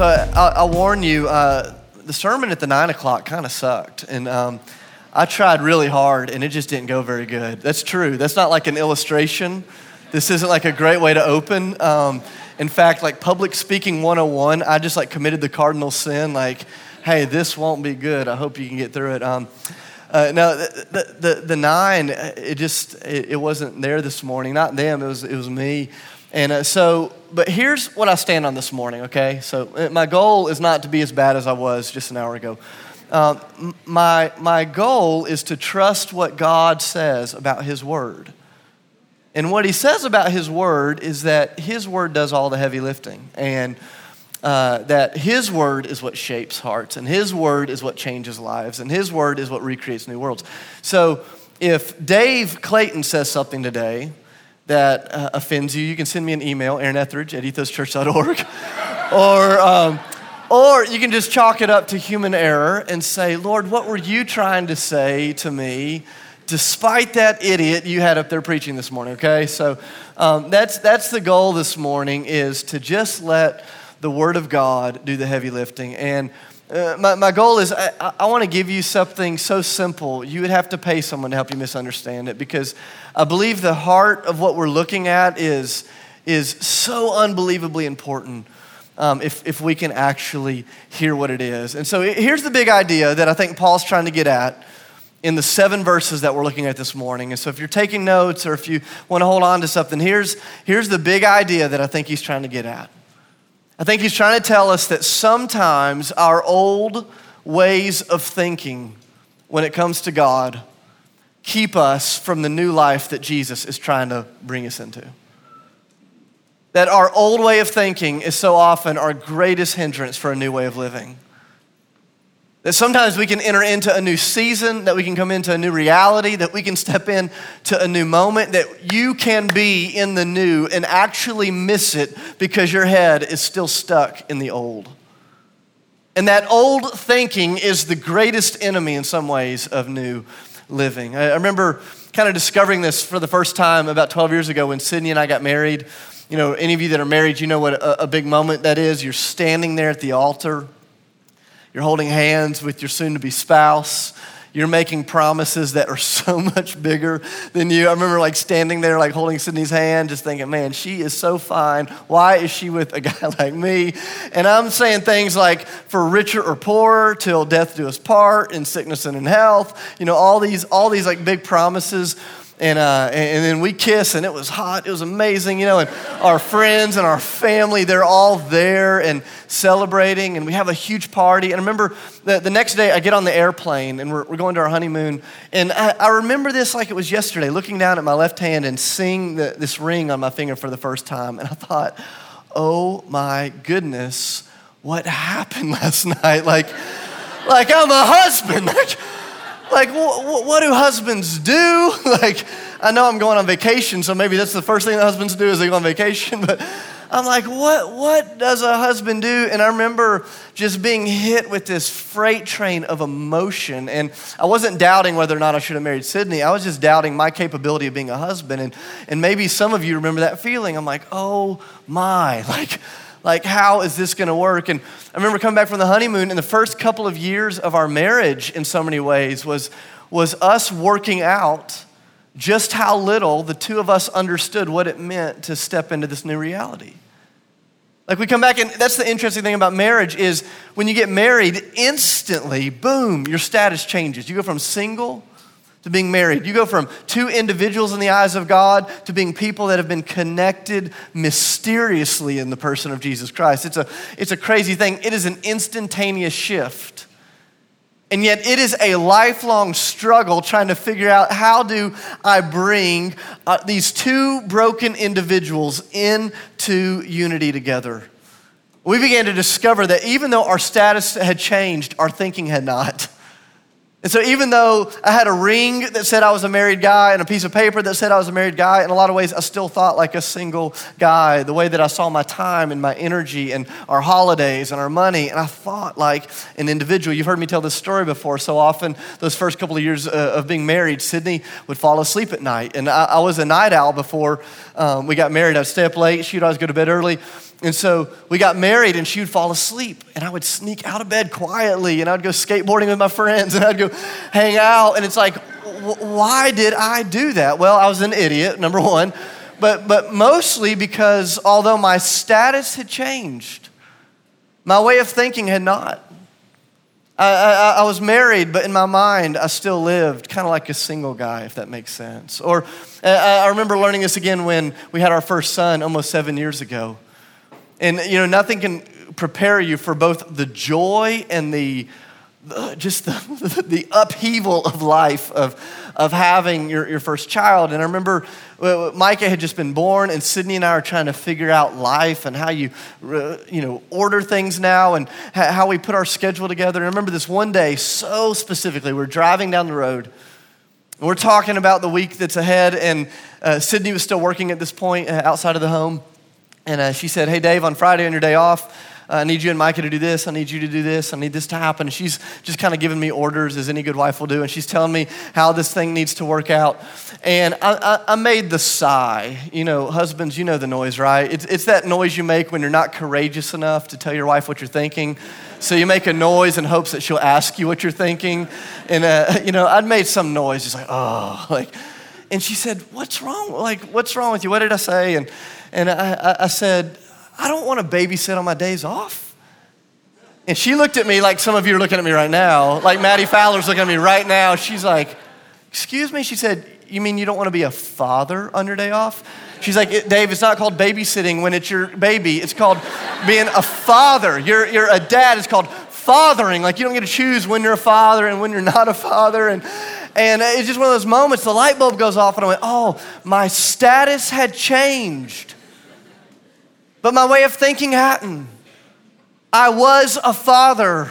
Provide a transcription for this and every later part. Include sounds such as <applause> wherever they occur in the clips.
So I, I warn you, uh, the sermon at the nine o'clock kind of sucked, and um, I tried really hard, and it just didn't go very good. That's true. That's not like an illustration. This isn't like a great way to open. Um, in fact, like public speaking 101, I just like committed the cardinal sin, like, hey, this won't be good. I hope you can get through it. Um, uh, no, the, the, the, nine, it just, it, it, wasn't there this morning. Not them, it was, it was me. And uh, so, but here's what I stand on this morning, okay? So uh, my goal is not to be as bad as I was just an hour ago. Uh, my, my goal is to trust what God says about His Word. And what He says about His Word is that His Word does all the heavy lifting. And uh, that His Word is what shapes hearts, and His Word is what changes lives, and His Word is what recreates new worlds. So if Dave Clayton says something today, that uh, offends you, you can send me an email, Aaron Etheridge at ethoschurch.org. <laughs> or, um, or you can just chalk it up to human error and say, Lord, what were you trying to say to me despite that idiot you had up there preaching this morning, okay? So um, that's, that's the goal this morning is to just let the Word of God do the heavy lifting. And uh, my, my goal is I, I want to give you something so simple, you would have to pay someone to help you misunderstand it because I believe the heart of what we're looking at is, is so unbelievably important um, if, if we can actually hear what it is. And so here's the big idea that I think Paul's trying to get at in the seven verses that we're looking at this morning. And so if you're taking notes or if you want to hold on to something, here's, here's the big idea that I think he's trying to get at. I think he's trying to tell us that sometimes our old ways of thinking when it comes to God keep us from the new life that Jesus is trying to bring us into. That our old way of thinking is so often our greatest hindrance for a new way of living. That sometimes we can enter into a new season, that we can come into a new reality, that we can step into a new moment, that you can be in the new and actually miss it because your head is still stuck in the old. And that old thinking is the greatest enemy in some ways of new living. I remember kind of discovering this for the first time about 12 years ago when Sydney and I got married. You know, any of you that are married, you know what a, a big moment that is. You're standing there at the altar you're holding hands with your soon to be spouse. You're making promises that are <laughs> so much bigger than you. I remember like standing there, like holding Sydney's hand, just thinking, man, she is so fine. Why is she with a <laughs> guy like me? And I'm saying things like, for richer or poorer, till death do us part, in sickness and in health. You know, all these, all these like big promises and, uh, and then we kiss and it was hot. It was amazing you know and our friends and our family they're all there and celebrating and we have a huge party. And I remember the, the next day i get on the airplane and we're, we're going to our honeymoon. And I, I, remember this like it was yesterday looking down at my left hand and seeing the, this ring on my finger for the first time. And i thought oh my goodness what happened <laughs> last night? Like like i'm a husband. <laughs> Like, like, wh- what do husbands do? <laughs> like, I know I'm going on vacation, so maybe that's the first thing that husbands do is they go on vacation. <laughs> But I'm like, what, what does a husband do? And I remember just being hit with this freight train of emotion. And I wasn't doubting whether or not I should have married Sydney. I was just doubting my capability of being a husband. And, and maybe some of you remember that feeling. I'm like, oh my, <laughs> like, like, how is this gonna work? And I remember coming back from the honeymoon, and the first couple of years of our marriage, in so many ways, was, was us working out just how little the two of us understood what it meant to step into this new reality. Like we come back and that's the interesting thing about marriage is when you get married instantly boom your status changes. You go from single to being married. You go from two individuals in the eyes of God to being people that have been connected mysteriously in the person of Jesus Christ. It's a, it's a crazy thing. It is an instantaneous shift. And yet, it is a lifelong struggle trying to figure out how do I bring uh, these two broken individuals into unity together. We began to discover that even though our status had changed, our thinking had not. <laughs> And so, even though I had a ring that said I was a married guy and a piece of paper that said I was a married guy, in a lot of ways, I still thought like a single guy. The way that I saw my time and my energy and our holidays and our money, and I thought like an individual. You've heard me tell this story before. So often, those first couple of years uh, of being married, Sydney would fall asleep at night. And I, I was a night owl before um, we got married. I'd stay up late, she'd always go to bed early. And so we got married, and she would fall asleep, and I would sneak out of bed quietly, and I'd go skateboarding with my friends, and I'd go hang out. And it's like, why did I do that? Well, I was an idiot, number one, but, but mostly because although my status had changed, my way of thinking had not. I, I, I, was married, but in my mind, I still lived kind of like a single guy, if that makes sense. Or uh, I remember learning this again when we had our first son almost seven years ago. And, you know, nothing can prepare you for both the joy and the, just <laughs> the, the upheaval of life of, of having your, your first child. And I remember uh, Micah had just been born, and Sydney and I are trying to figure out life and how you, you know, order things now and how we put our schedule together. And I remember this one day so specifically. We're driving down the road, we're talking about the week that's ahead. And uh, Sydney was still working at this point uh, outside of the home. And uh, she said, Hey, Dave, on Friday on your day off, I need you and Micah to do this. I need you to do this. I need this to happen. And she's just kind of giving me orders, as any good wife will do. And she's telling me how this thing needs to work out. And I, I, I made the sigh. You know, husbands, you know the noise, right? It's, it's that noise you make when you're not courageous enough to tell your wife what you're thinking. So you make a noise in hopes that she'll ask you what you're thinking. And, uh, <laughs> you know, I'd made some noise, just like, oh, like, and she said, What's wrong? Like, what's wrong with you? What did I say? And, and I, I said, I don't want to babysit on my days off. And she looked at me like some of you are looking at me right now, like Maddie Fowler's looking at me right now. She's like, Excuse me? She said, You mean you don't want to be a father on your day off? She's like, Dave, it's not called babysitting when it's your baby. It's called being a father. You're, you're a dad. It's called fathering. Like, you don't get to choose when you're a father and when you're not a father. And, and it's just one of those moments, the light bulb goes off, and I went, Oh, my status had changed. But my way of thinking hadn't. I was a father.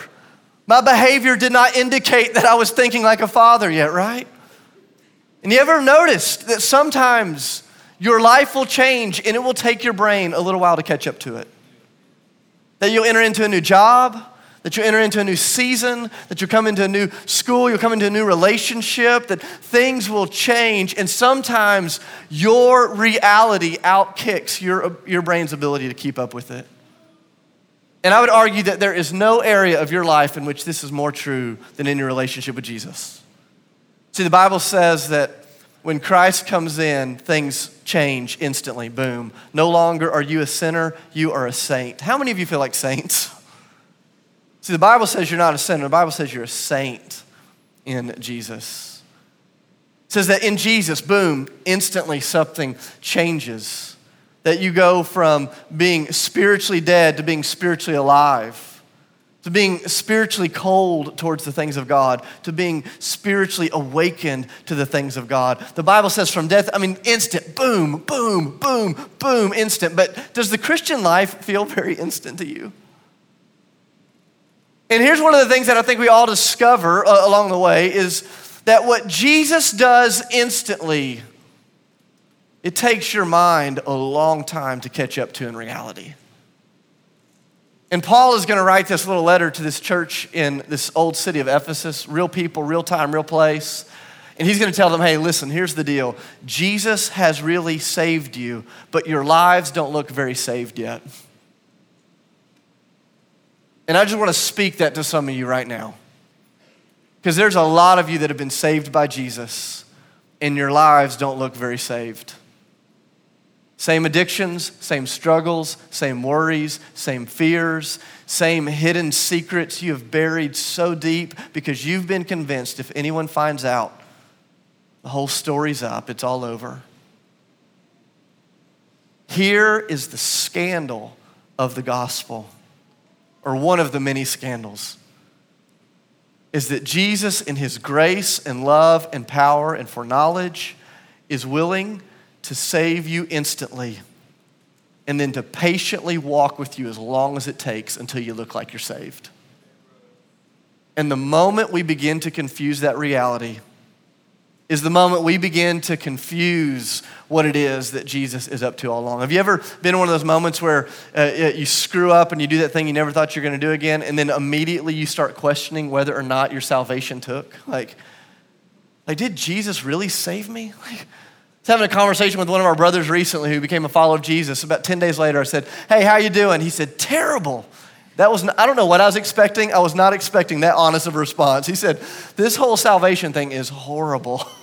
My behavior did not indicate that I was thinking like a father yet, right? And you ever noticed that sometimes your life will change and it will take your brain a little while to catch up to it? That you'll enter into a new job, that you enter into a new season, that you come into a new school, you'll come into a new relationship, that things will change. And sometimes your reality outkicks your, your brain's ability to keep up with it. And I would argue that there is no area of your life in which this is more true than in your relationship with Jesus. See, the Bible says that when Christ comes in, things change instantly. Boom. No longer are you a sinner, you are a saint. How many of you feel like saints? <laughs> See, the Bible says you're not a sinner, the Bible says you're a saint in Jesus. It says that in Jesus, boom, instantly something changes. That you go from being spiritually dead to being spiritually alive, to being spiritually cold towards the things of God, to being spiritually awakened to the things of God. The Bible says from death, I mean, instant, boom, boom, boom, boom, instant. But does the Christian life feel very instant to you? And here's one of the things that I think we all discover uh, along the way is that what Jesus does instantly, it takes your mind a long time to catch up to in reality. And Paul is going to write this little letter to this church in this old city of Ephesus, real people, real time, real place. And he's going to tell them, hey, listen, here's the deal. Jesus has really saved you, but your lives don't look very saved yet. And I just want to speak that to some of you right now. Because there's a lot of you that have been saved by Jesus, and your lives don't look very saved. Same addictions, same struggles, same worries, same fears, same hidden secrets you have buried so deep because you've been convinced if anyone finds out, the whole story's up, it's all over. Here is the scandal of the gospel or one of the many scandals, is that Jesus, in his grace and love and power and foreknowledge, is willing to save you instantly and then to patiently walk with you as long as it takes until you look like you're saved. And the moment we begin to confuse that reality, is the moment we begin to confuse what it is that Jesus is up to all along. Have you ever been in one of those moments where uh, you screw up and you do that thing you never thought you were going to do again, and then immediately you start questioning whether or not your salvation took? Like, like did Jesus really save me? <laughs> Like, I was having a conversation with one of our brothers recently who became a follower of Jesus. About 10 days later, I said, Hey, how you doing? He said, Terrible. That was, I don't know what I was expecting. I was not expecting that honest of a response. He said, This whole salvation thing is horrible. <laughs>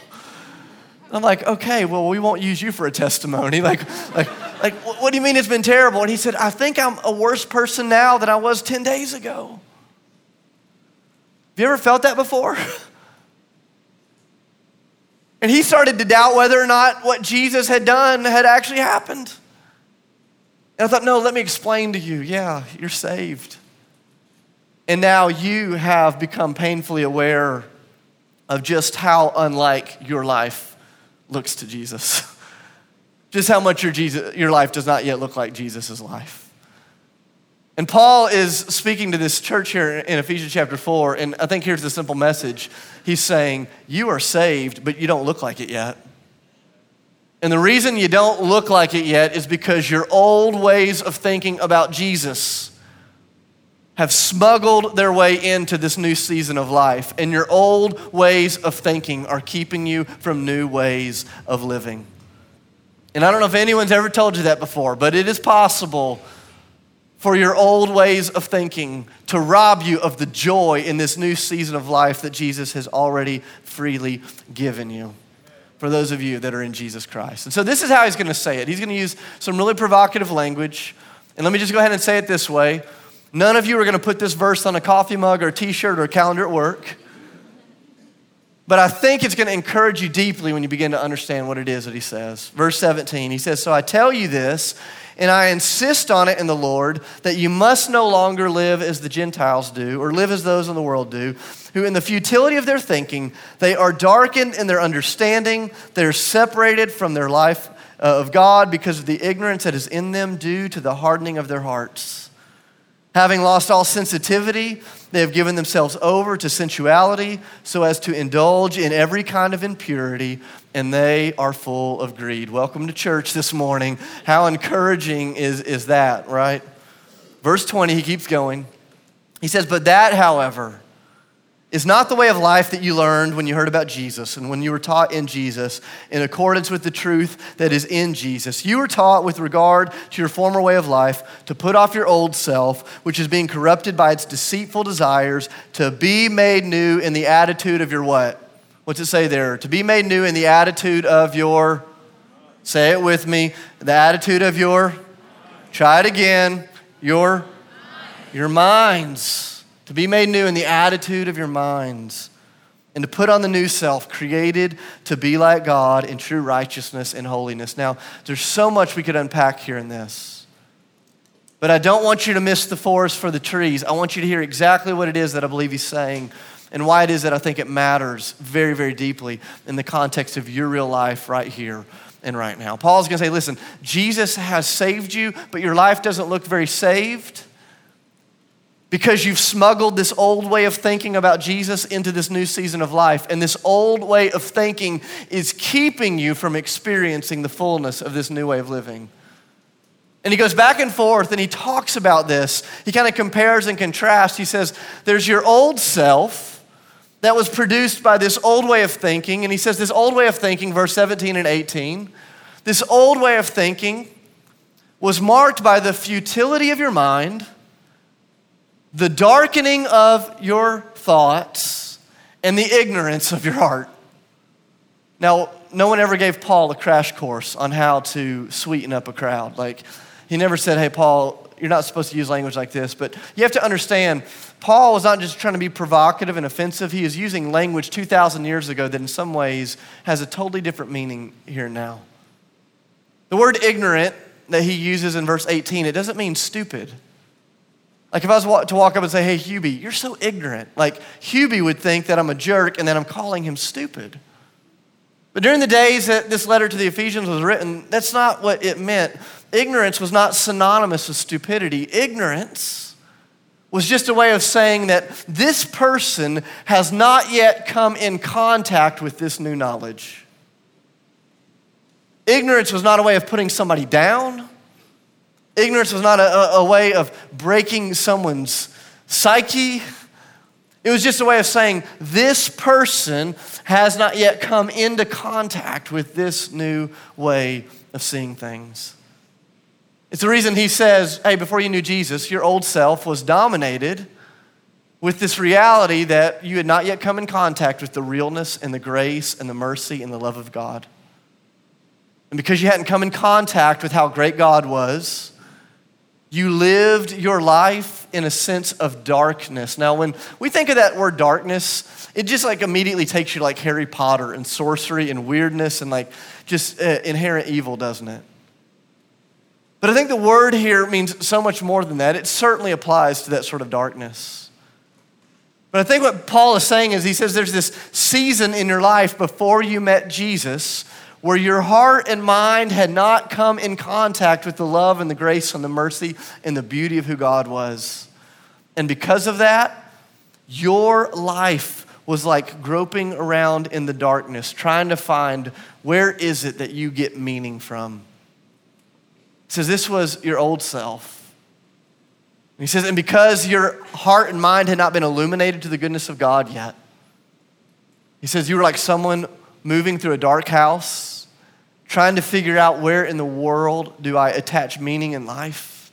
I'm like, okay, well, we won't use you for a testimony. <laughs> Like, like, like, what do you mean it's been terrible? And he said, I think I'm a worse person now than I was 10 days ago. Have you ever felt that before? <laughs> And he started to doubt whether or not what Jesus had done had actually happened. And I thought, no, let me explain to you. Yeah, you're saved. And now you have become painfully aware of just how unlike your life looks to Jesus. <laughs> just how much your, Jesus, your life does not yet look like Jesus' life. And Paul is speaking to this church here in Ephesians chapter 4, and I think here's the simple message. He's saying, You are saved, but you don't look like it yet. And the reason you don't look like it yet is because your old ways of thinking about Jesus have smuggled their way into this new season of life. And your old ways of thinking are keeping you from new ways of living. And I don't know if anyone's ever told you that before, but it is possible for your old ways of thinking to rob you of the joy in this new season of life that Jesus has already freely given you. For those of you that are in Jesus Christ. And so, this is how he's going to say it. He's going to use some really provocative language. And let me just go ahead and say it this way None of you are going to put this verse on a coffee mug or a t shirt or a calendar at work. But I think it's going to encourage you deeply when you begin to understand what it is that he says. Verse 17, he says, So I tell you this and I insist on it in the Lord that you must no longer live as the Gentiles do, or live as those in the world do, who in the futility of their thinking, they are darkened in their understanding, they're separated from their life uh, of God because of the ignorance that is in them due to the hardening of their hearts. Having lost all sensitivity, they have given themselves over to sensuality so as to indulge in every kind of impurity, and they are full of greed. Welcome to church this morning. How encouraging is, is that, right? Verse 20, he keeps going. He says, But that, however, is not the way of life that you learned when you heard about Jesus and when you were taught in Jesus in accordance with the truth that is in Jesus. You were taught with regard to your former way of life to put off your old self, which is being corrupted by its deceitful desires, to be made new in the attitude of your what? What's it say there? To be made new in the attitude of your, say it with me, the attitude of your, try it again, your, your minds to be made new in the attitude of your minds, and to put on the new self, created to be like God in true righteousness and holiness. Now, there's so much we could unpack here in this. But I don't want you to miss the forest for the trees. I want you to hear exactly what it is that I believe he's saying and why it is that I think it matters very, very deeply in the context of your real life right here and right now. Paul's gonna say, listen, Jesus has saved you, but your life doesn't look very saved because you've smuggled this old way of thinking about Jesus into this new season of life. And this old way of thinking is keeping you from experiencing the fullness of this new way of living. And he goes back and forth and he talks about this. He kind of compares and contrasts. He says, There's your old self that was produced by this old way of thinking. And he says, This old way of thinking, verse 17 and 18, this old way of thinking was marked by the futility of your mind the darkening of your thoughts and the ignorance of your heart. Now, no one ever gave Paul a crash course on how to sweeten up a crowd. Like, he never said, hey, Paul, you're not supposed to use language like this. But you have to understand, Paul was not just trying to be provocative and offensive. He is using language 2,000 years ago that in some ways has a totally different meaning here now. The word ignorant that he uses in verse 18, it doesn't mean stupid. Like if I was to walk up and say, hey, Hubie, you're so ignorant. Like Hubie would think that I'm a jerk and that I'm calling him stupid. But during the days that this letter to the Ephesians was written, that's not what it meant. Ignorance was not synonymous with stupidity. Ignorance was just a way of saying that this person has not yet come in contact with this new knowledge. Ignorance was not a way of putting somebody down. Ignorance was not a, a way of breaking someone's psyche. It was just a way of saying this person has not yet come into contact with this new way of seeing things. It's the reason he says, hey, before you knew Jesus, your old self was dominated with this reality that you had not yet come in contact with the realness and the grace and the mercy and the love of God. And because you hadn't come in contact with how great God was, you lived your life in a sense of darkness. Now, when we think of that word darkness, it just like immediately takes you like Harry Potter and sorcery and weirdness and like just uh, inherent evil, doesn't it? But I think the word here means so much more than that. It certainly applies to that sort of darkness. But I think what Paul is saying is he says there's this season in your life before you met Jesus where your heart and mind had not come in contact with the love and the grace and the mercy and the beauty of who God was. And because of that, your life was like groping around in the darkness, trying to find where is it that you get meaning from. He says, This was your old self. he says, And because your heart and mind had not been illuminated to the goodness of God yet, he says, You were like someone moving through a dark house trying to figure out where in the world do I attach meaning in life.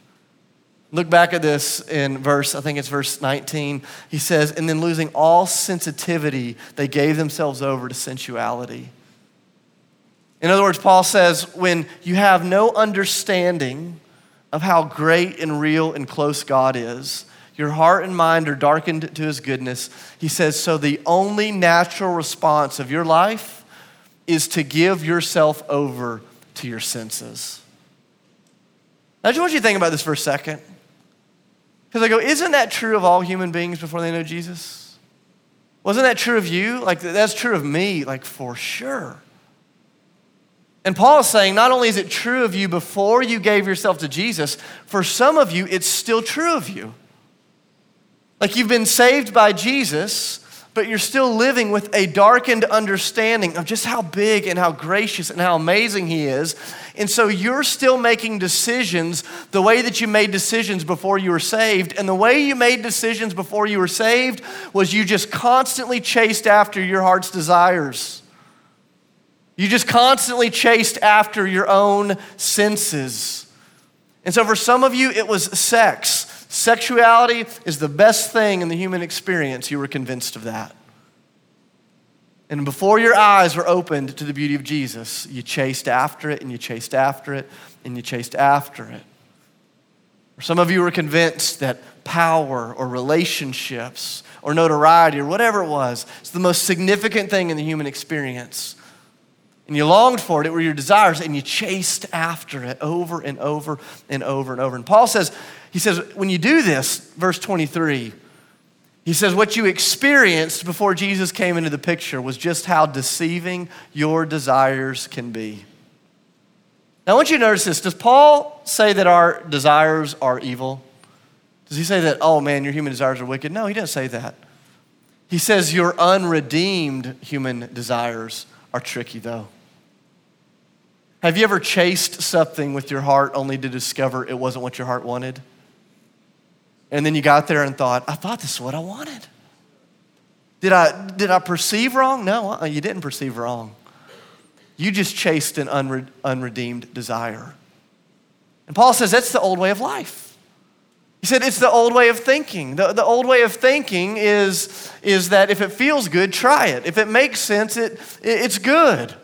Look back at this in verse, I think it's verse 19. He says, and then losing all sensitivity, they gave themselves over to sensuality. In other words, Paul says, when you have no understanding of how great and real and close God is, your heart and mind are darkened to his goodness. He says, so the only natural response of your life is to give yourself over to your senses. I just want you to think about this for a second. Because I go, isn't that true of all human beings before they know Jesus? Wasn't that true of you? Like, that's true of me, like, for sure. And Paul is saying, not only is it true of you before you gave yourself to Jesus, for some of you, it's still true of you. Like, you've been saved by Jesus, but you're still living with a darkened understanding of just how big and how gracious and how amazing He is. And so you're still making decisions the way that you made decisions before you were saved. And the way you made decisions before you were saved was you just constantly chased after your heart's desires. You just constantly chased after your own senses. And so for some of you, it was sex. Sexuality is the best thing in the human experience. You were convinced of that. And before your eyes were opened to the beauty of Jesus, you chased after it and you chased after it and you chased after it. Some of you were convinced that power or relationships or notoriety or whatever it was is the most significant thing in the human experience. And you longed for it, it were your desires, and you chased after it over and over and over and over. And Paul says, he says, when you do this, verse 23, he says, what you experienced before Jesus came into the picture was just how deceiving your desires can be. Now, I want you to notice this. Does Paul say that our desires are evil? Does he say that, oh man, your human desires are wicked? No, he doesn't say that. He says your unredeemed human desires are tricky, though. Have you ever chased something with your heart only to discover it wasn't what your heart wanted? And then you got there and thought, I thought this is what I wanted. Did I, did I perceive wrong? No, uh-uh, you didn't perceive wrong. You just chased an unre- unredeemed desire. And Paul says that's the old way of life. He said it's the old way of thinking. The, the old way of thinking is, is that if it feels good, try it. If it makes sense, it, it it's good.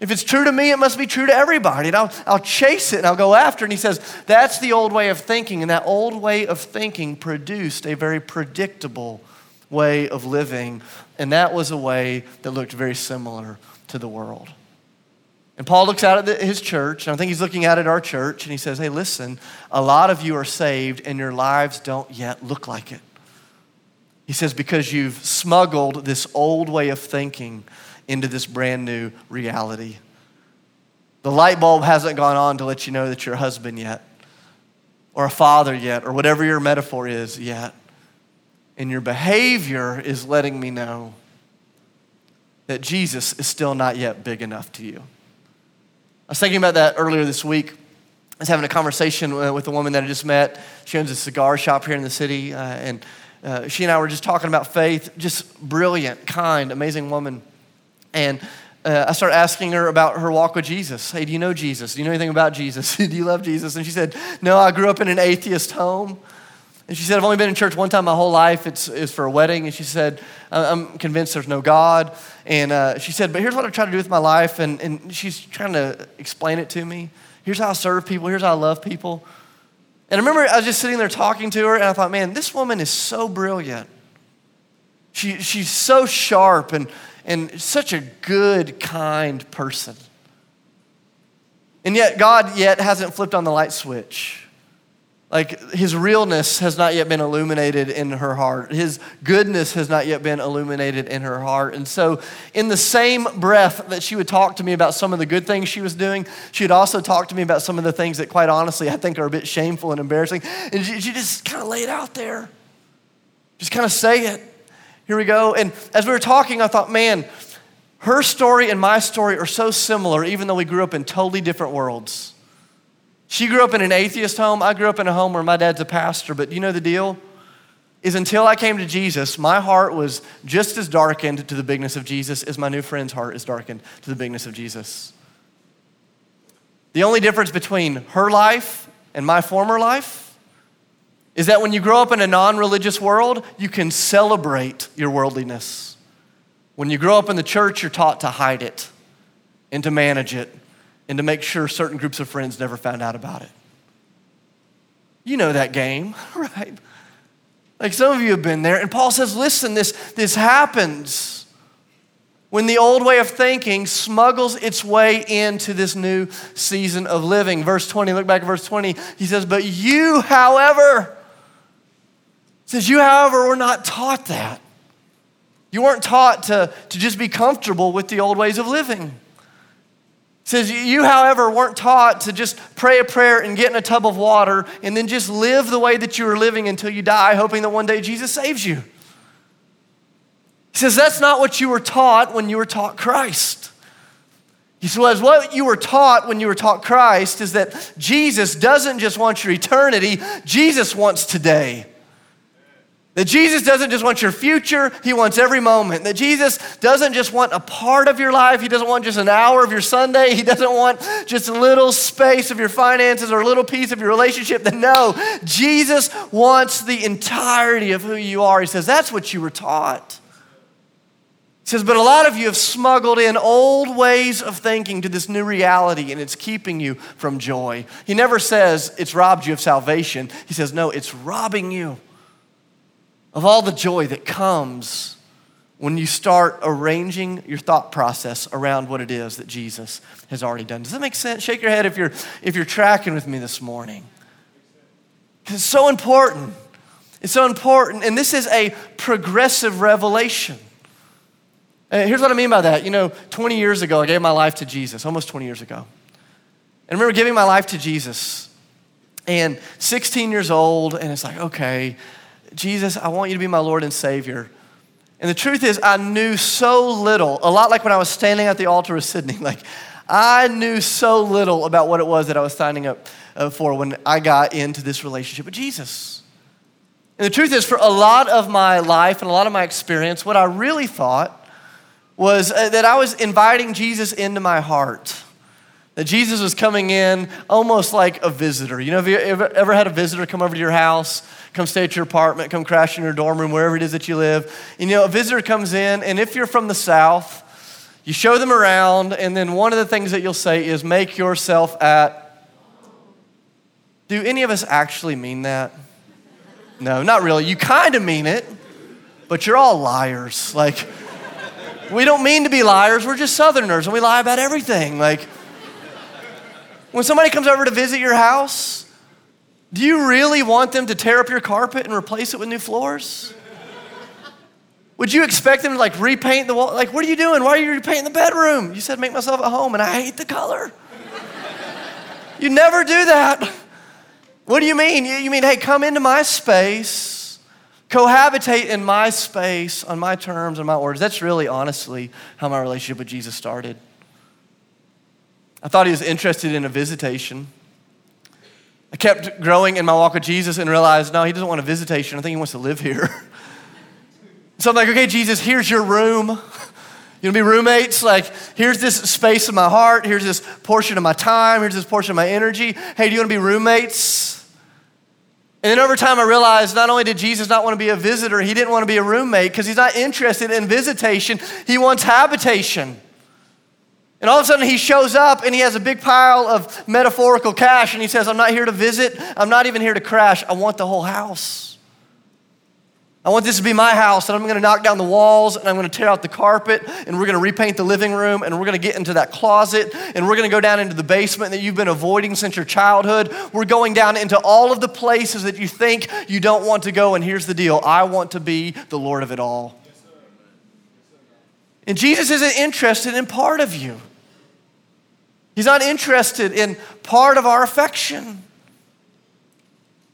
If it's true to me, it must be true to everybody. And I'll, I'll chase it and I'll go after it. And he says, that's the old way of thinking. And that old way of thinking produced a very predictable way of living. And that was a way that looked very similar to the world. And Paul looks out at the, his church, and I think he's looking out at our church, and he says, Hey, listen, a lot of you are saved, and your lives don't yet look like it. He says, Because you've smuggled this old way of thinking into this brand new reality. The light bulb hasn't gone on to let you know that you're a husband yet, or a father yet, or whatever your metaphor is yet. And your behavior is letting me know that Jesus is still not yet big enough to you. I was thinking about that earlier this week. I was having a conversation with a woman that I just met. She owns a cigar shop here in the city, uh, and uh, she and I were just talking about faith, just brilliant, kind, amazing woman. And uh, I started asking her about her walk with Jesus. Hey, do you know Jesus? Do you know anything about Jesus? <laughs> do you love Jesus? And she said, No, I grew up in an atheist home. And she said, I've only been in church one time my whole life. It's, it's for a wedding. And she said, I'm convinced there's no God. And uh, she said, But here's what I try to do with my life. And, and she's trying to explain it to me. Here's how I serve people. Here's how I love people. And I remember I was just sitting there talking to her, and I thought, man, this woman is so brilliant. She, she's so sharp and, and such a good, kind person. And yet, God yet hasn't flipped on the light switch. Like his realness has not yet been illuminated in her heart. His goodness has not yet been illuminated in her heart. And so, in the same breath that she would talk to me about some of the good things she was doing, she would also talk to me about some of the things that, quite honestly, I think are a bit shameful and embarrassing. And she, she just kind of lay it out there. Just kind of say it. Here we go. And as we were talking, I thought, man, her story and my story are so similar, even though we grew up in totally different worlds. She grew up in an atheist home. I grew up in a home where my dad's a pastor. But you know the deal? Is until I came to Jesus, my heart was just as darkened to the bigness of Jesus as my new friend's heart is darkened to the bigness of Jesus. The only difference between her life and my former life is that when you grow up in a non religious world, you can celebrate your worldliness. When you grow up in the church, you're taught to hide it and to manage it and to make sure certain groups of friends never found out about it. You know that game, <laughs> right? Like some of you have been there. And Paul says, listen, this, this happens when the old way of thinking smuggles its way into this new season of living. Verse 20, look back at verse 20. He says, But you, however, says, You, however, were not taught that. You weren't taught to, to just be comfortable with the old ways of living says, You, however, weren't taught to just pray a prayer and get in a tub of water and then just live the way that you were living until you die, hoping that one day Jesus saves you. He says, That's not what you were taught when you were taught Christ. He says, What you were taught when you were taught Christ is that Jesus doesn't just want your eternity, Jesus wants today. That Jesus doesn't just want your future, He wants every moment. That Jesus doesn't just want a part of your life, He doesn't want just an hour of your Sunday, He doesn't want just a little space of your finances or a little piece of your relationship. That no, Jesus wants the entirety of who you are. He says, That's what you were taught. He says, But a lot of you have smuggled in old ways of thinking to this new reality, and it's keeping you from joy. He never says it's robbed you of salvation, He says, No, it's robbing you of all the joy that comes when you start arranging your thought process around what it is that Jesus has already done. Does that make sense? Shake your head if you're, if you're tracking with me this morning. It's so important. It's so important. And this is a progressive revelation. And here's what I mean by that. You know, 20 years ago, I gave my life to Jesus, almost 20 years ago. And I remember giving my life to Jesus. And 16 years old, and it's like, okay, Jesus, I want you to be my Lord and Savior. And the truth is, I knew so little, a lot like when I was standing at the altar with Sydney. <laughs> Like, I knew so little about what it was that I was signing up uh, for when I got into this relationship with Jesus. And the truth is, for a lot of my life and a lot of my experience, what I really thought was uh, that I was inviting Jesus into my heart. That Jesus was coming in almost like a visitor. You know, have you ever, ever had a visitor come over to your house? Come stay at your apartment, come crash in your dorm room, wherever it is that you live. And, you know, a visitor comes in, and if you're from the South, you show them around, and then one of the things that you'll say is, make yourself at. Do any of us actually mean that? No, not really. You kind of mean it, but you're all liars. Like, we don't mean to be liars, we're just Southerners, and we lie about everything. Like, when somebody comes over to visit your house, do you really want them to tear up your carpet and replace it with new floors? Would you expect them to like repaint the wall? Like, what are you doing? Why are you repainting the bedroom? You said make myself at home, and I hate the color. you never do that. What do you mean? You mean, hey, come into my space, cohabitate in my space on my terms and my orders. That's really honestly how my relationship with Jesus started. I thought he was interested in a visitation. I kept growing in my walk with Jesus and realized, no, he doesn't want a visitation. I think he wants to live here. <laughs> So I'm like, okay, Jesus, here's your room. You want to be roommates? Like, here's this space in my heart. Here's this portion of my time. Here's this portion of my energy. Hey, do you want to be roommates? And then over time, I realized not only did Jesus not want to be a visitor, he didn't want to be a roommate because he's not interested in visitation, he wants habitation. And all of a sudden, he shows up and he has a big pile of metaphorical cash and he says, I'm not here to visit, I'm not even here to crash, I want the whole house. I want this to be my house, and I'm gonna knock down the walls, and I'm gonna tear out the carpet, and we're gonna repaint the living room, and we're gonna get into that closet, and we're gonna go down into the basement that you've been avoiding since your childhood. We're going down into all of the places that you think you don't want to go, and here's the deal I want to be the Lord of it all. And Jesus isn't interested in part of you, He's not interested in part of our affection.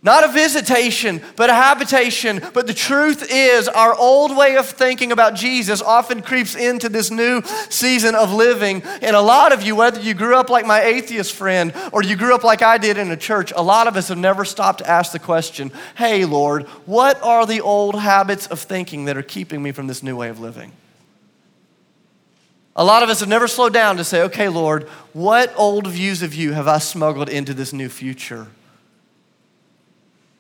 Not a visitation, but a habitation. But the truth is, our old way of thinking about Jesus often creeps into this new season of living. And a lot of you, whether you grew up like my atheist friend or you grew up like I did in a church, a lot of us have never stopped to ask the question hey, Lord, what are the old habits of thinking that are keeping me from this new way of living? A lot of us have never slowed down to say, okay, Lord, what old views of you have I smuggled into this new future?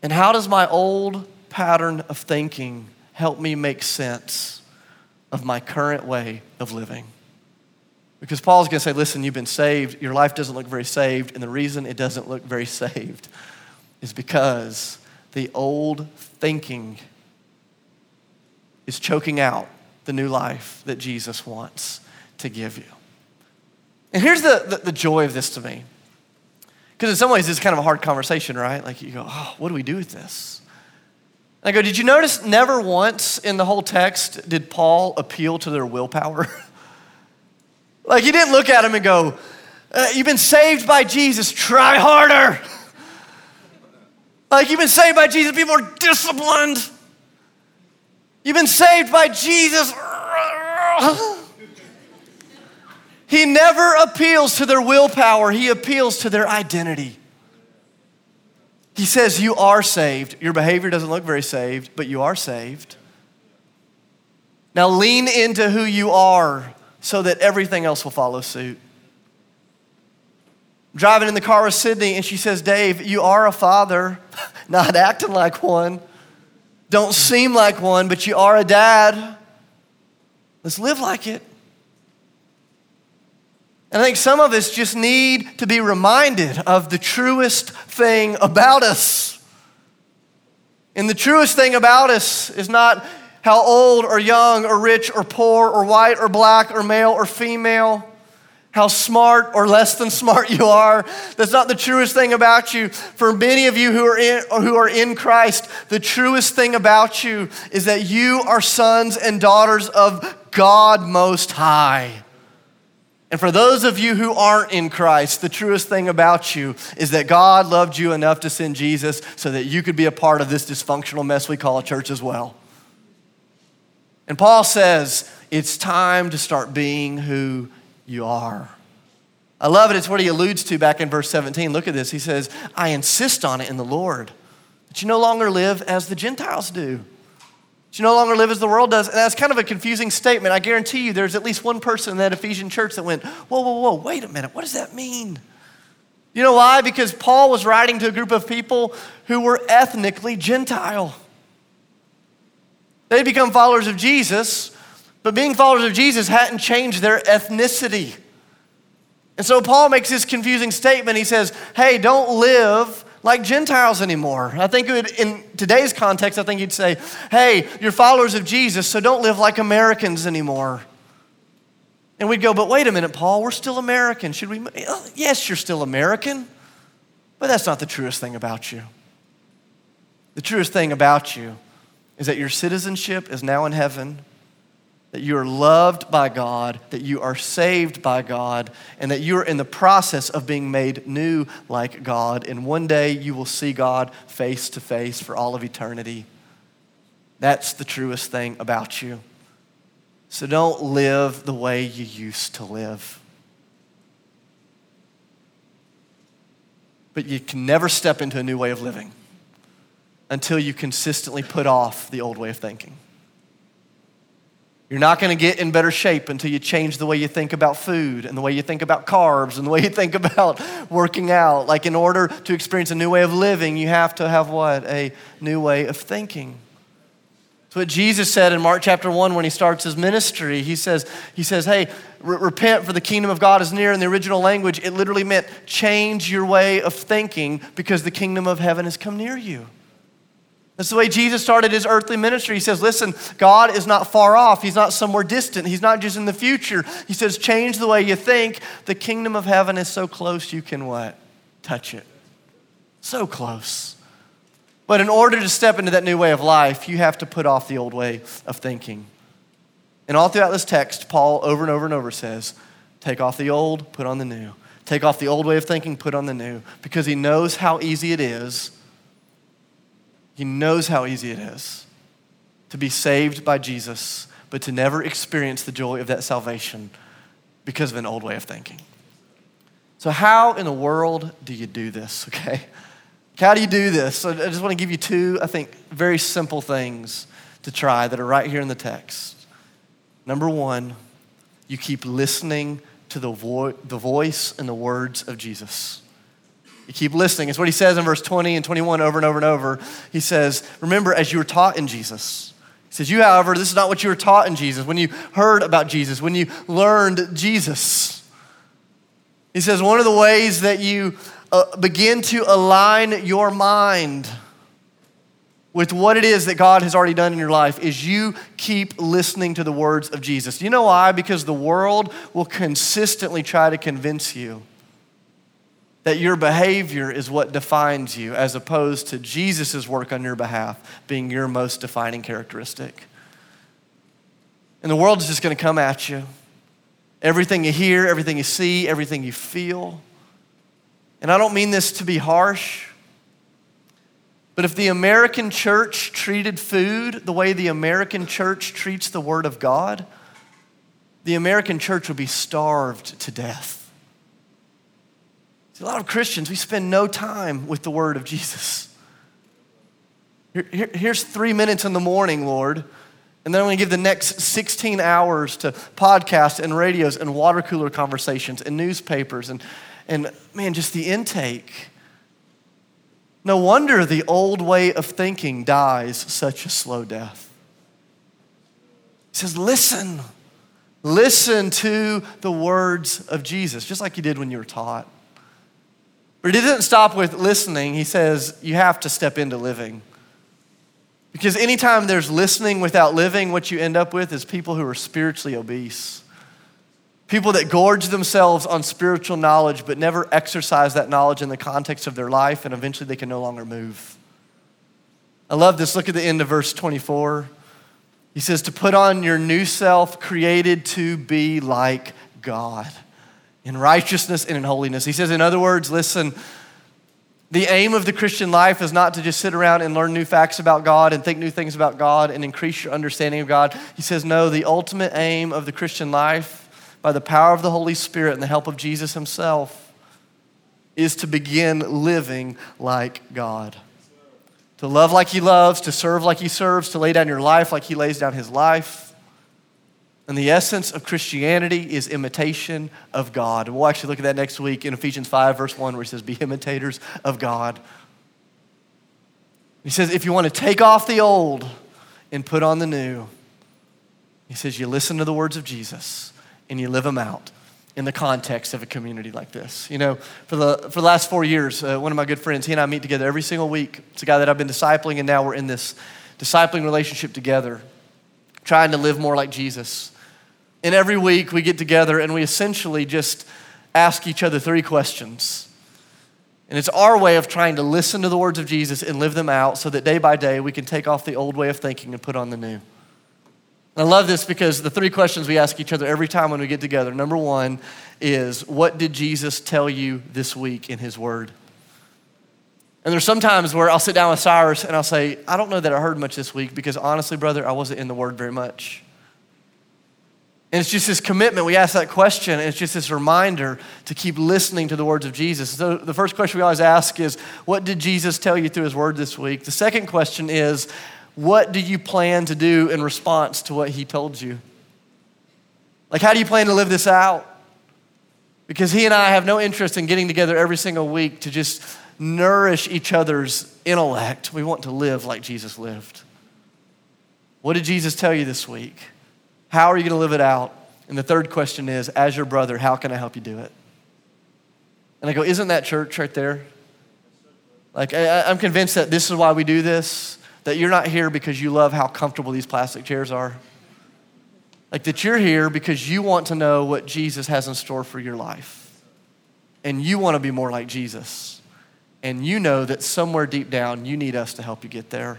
And how does my old pattern of thinking help me make sense of my current way of living? Because Paul's going to say, listen, you've been saved. Your life doesn't look very saved. And the reason it doesn't look very <laughs> saved is because the old thinking is choking out the new life that Jesus wants to give you. And here's the, the, the joy of this to me because in some ways, it's kind of a hard conversation, right? Like you go, oh, what do we do with this? And I go, did you notice never once in the whole text did Paul appeal to their willpower? <laughs> like he didn't look at him and go, uh, you've been saved by Jesus, try harder. <laughs> like you've been saved by Jesus, people are disciplined. You've been saved by Jesus. <laughs> He never appeals to their willpower, he appeals to their identity. He says, You are saved. Your behavior doesn't look very saved, but you are saved. Now lean into who you are so that everything else will follow suit. Driving in the car with Sydney, and she says, Dave, you are a father, <laughs> not acting like one. Don't seem like one, but you are a dad. Let's live like it. And I think some of us just need to be reminded of the truest thing about us. And the truest thing about us is not how old or young or rich or poor or white or black or male or female, how smart or less than <laughs> smart you are. That's not the truest thing about you. For many of you who are in, who are in Christ, the truest thing about you is that you are sons and daughters of God Most High. And for those of you who aren't in Christ, the truest thing about you is that God loved you enough to send Jesus so that you could be a part of this dysfunctional mess we call a church as well. And Paul says, it's time to start being who you are. I love it. It's what he alludes to back in verse 17. Look at this. He says, I insist on it in the Lord that you no longer live as the Gentiles do you no longer live as the world does. And that's kind of a confusing statement. I guarantee you there's at least one person in that Ephesian church that went, whoa, whoa, whoa, wait a minute, what does that mean? You know why? Because Paul was writing to a group of people who were ethnically Gentile. They'd become followers of Jesus, but being followers of Jesus hadn't changed their ethnicity. And so Paul makes this confusing statement. He says, hey, don't live like Gentiles anymore. I think would, in today's context, I think you'd say, hey, you're followers of Jesus, so don't live like Americans anymore. And we'd go, but wait a minute, Paul, we're still American. Should we? Oh, yes, you're still American, but that's not the truest thing about you. The truest thing about you is that your citizenship is now in heaven that you are loved by God, that you are saved by God, and that you are in the process of being made new like God. And one day you will see God face to face for all of eternity. That's the truest thing about you. So don't live the way you used to live. But you can never step into a new way of living until you consistently put off the old way of thinking. You're not going to get in better shape until you change the way you think about food and the way you think about carbs and the way you think about <laughs> working out. Like, in order to experience a new way of living, you have to have what? A new way of thinking. It's what Jesus said in Mark chapter 1 when he starts his ministry. He says, he says Hey, repent for the kingdom of God is near. In the original language, it literally meant change your way of thinking because the kingdom of heaven has come near you. That's the way Jesus started his earthly ministry. He says, Listen, God is not far off. He's not somewhere distant. He's not just in the future. He says, Change the way you think. The kingdom of heaven is so close you can what? Touch it. So close. But in order to step into that new way of life, you have to put off the old way of thinking. And all throughout this text, Paul over and over and over says, Take off the old, put on the new. Take off the old way of thinking, put on the new. Because he knows how easy it is he knows how easy it is to be saved by Jesus, but to never experience the joy of that salvation because of an old way of thinking. So, how in the world do you do this, <laughs> okay? How do you do this? So I just want to give you two, I think, very simple things to try that are right here in the text. Number one, you keep listening to the, vo- the voice and the words of Jesus. You keep listening. It's what he says in verse 20 and 21 over and over and over. He says, Remember, as you were taught in Jesus. He says, You, however, this is not what you were taught in Jesus, when you heard about Jesus, when you learned Jesus. He says, One of the ways that you uh, begin to align your mind with what it is that God has already done in your life is you keep listening to the words of Jesus. You know why? Because the world will consistently try to convince you that your behavior is what defines you, as opposed to Jesus' work on your behalf being your most defining characteristic. And the world is just going to come at you. Everything you hear, everything you see, everything you feel. And I don't mean this to be harsh, but if the American church treated food the way the American church treats the Word of God, the American church would be starved to death. See, a lot of Christians, we spend no time with the word of Jesus. Here, here, here's three minutes in the morning, Lord, and then I'm going to give the next 16 hours to podcasts and radios and water cooler conversations and newspapers and, and man, just the intake. No wonder the old way of thinking dies such a slow death. He says, Listen, listen to the words of Jesus, just like you did when you were taught. But he didn't stop with listening. He says, you have to step into living. Because anytime there's listening without living, what you end up with is people who are spiritually obese. People that gorge themselves on spiritual knowledge but never exercise that knowledge in the context of their life, and eventually they can no longer move. I love this. Look at the end of verse 24. He says, To put on your new self, created to be like God in righteousness and in holiness. He says, in other words, listen, the aim of the Christian life is not to just sit around and learn new facts about God and think new things about God and increase your understanding of God. He says, no, the ultimate aim of the Christian life, by the power of the Holy Spirit and the help of Jesus Himself, is to begin living like God. To love like He loves, to serve like He serves, to lay down your life like He lays down His life and the essence of Christianity is imitation of God. We'll actually look at that next week in Ephesians 5, verse 1, where he says, Be imitators of God. He says, If you want to take off the old and put on the new, he says, You listen to the words of Jesus and you live them out in the context of a community like this. You know, for the, for the last four years, uh, one of my good friends, he and I meet together every single week. It's a guy that I've been discipling, and now we're in this discipling relationship together, trying to live more like Jesus. And every week we get together and we essentially just ask each other three questions. And it's our way of trying to listen to the words of Jesus and live them out so that day by day we can take off the old way of thinking and put on the new. And I love this because the three questions we ask each other every time when we get together number one is, What did Jesus tell you this week in his word? And there's sometimes where I'll sit down with Cyrus and I'll say, I don't know that I heard much this week because honestly, brother, I wasn't in the word very much. And it's just this commitment. We ask that question, and it's just this reminder to keep listening to the words of Jesus. So, the first question we always ask is, What did Jesus tell you through his word this week? The second question is, What do you plan to do in response to what he told you Like, how do you plan to live this out? Because he and I have no interest in getting together every single week to just nourish each other's intellect. We want to live like Jesus lived. What did Jesus tell you this week? How are you going to live it out? And the third question is, as your brother, how can I help you do it? And I go, isn't that church right there? Like, I, am convinced that this is why we do this, that you're not here because you love how comfortable these plastic chairs are. Like, that you're here because you want to know what Jesus has in store for your life. And you want to be more like Jesus. And you know that somewhere deep down, you need us to help you get there.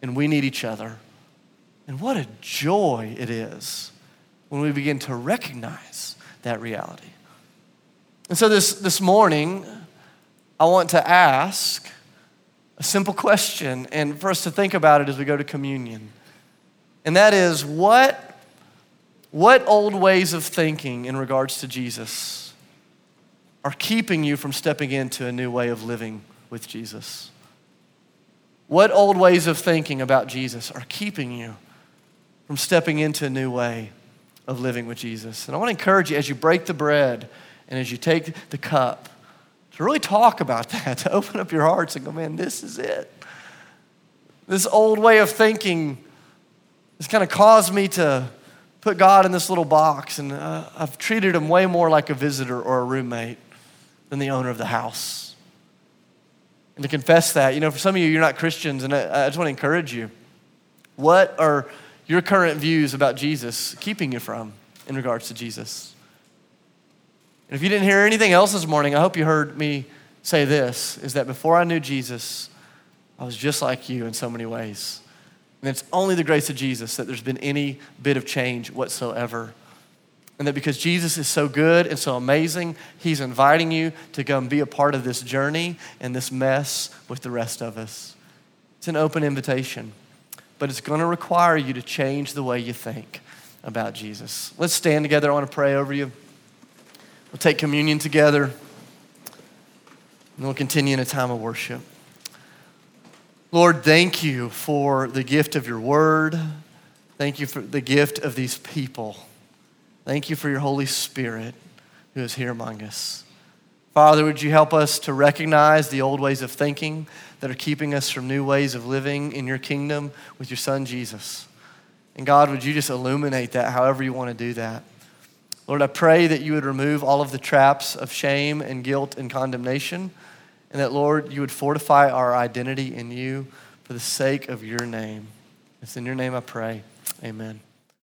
And we need each other. And what a joy it is when we begin to recognize that reality. And so this, this morning, I want to ask a simple question, and for us to think about it as we go to communion. And that is what, what old ways of thinking in regards to Jesus are keeping you from stepping into a new way of living with Jesus? What old ways of thinking about Jesus are keeping you from stepping into a new way of living with Jesus? And I want to encourage you as you break the bread and as you take the cup to really talk about <laughs> that, to open up your hearts and go, man, this is it. This old way of thinking has kind of caused me to put God in this little box, and uh, I've treated him way more like a visitor or a roommate than the owner of the house. And to confess that, you know, for some of you, you're not Christians, and I, I just want to encourage you. What are your current views about Jesus keeping you from in regards to Jesus? And if you didn't hear anything else this morning, I hope you heard me say this is that before I knew Jesus, I was just like you in so many ways. And it's only the grace of Jesus that there's been any bit of change whatsoever. And that because Jesus is so good and so amazing, He's inviting you to come be a part of this journey and this mess with the rest of us. It's an open invitation, but it's going to require you to change the way you think about Jesus. Let's stand together. I want to pray over you. We'll take communion together, and we'll continue in a time of worship. Lord, thank you for the gift of your word. Thank you for the gift of these people. Thank you for your Holy Spirit who is here among us. Father, would you help us to recognize the old ways of thinking that are keeping us from new ways of living in your kingdom with your Son, Jesus? And God, would you just illuminate that however you want to do that? Lord, I pray that you would remove all of the traps of shame and guilt and condemnation, and that, Lord, you would fortify our identity in you for the sake of your name. It's in your name I pray. Amen.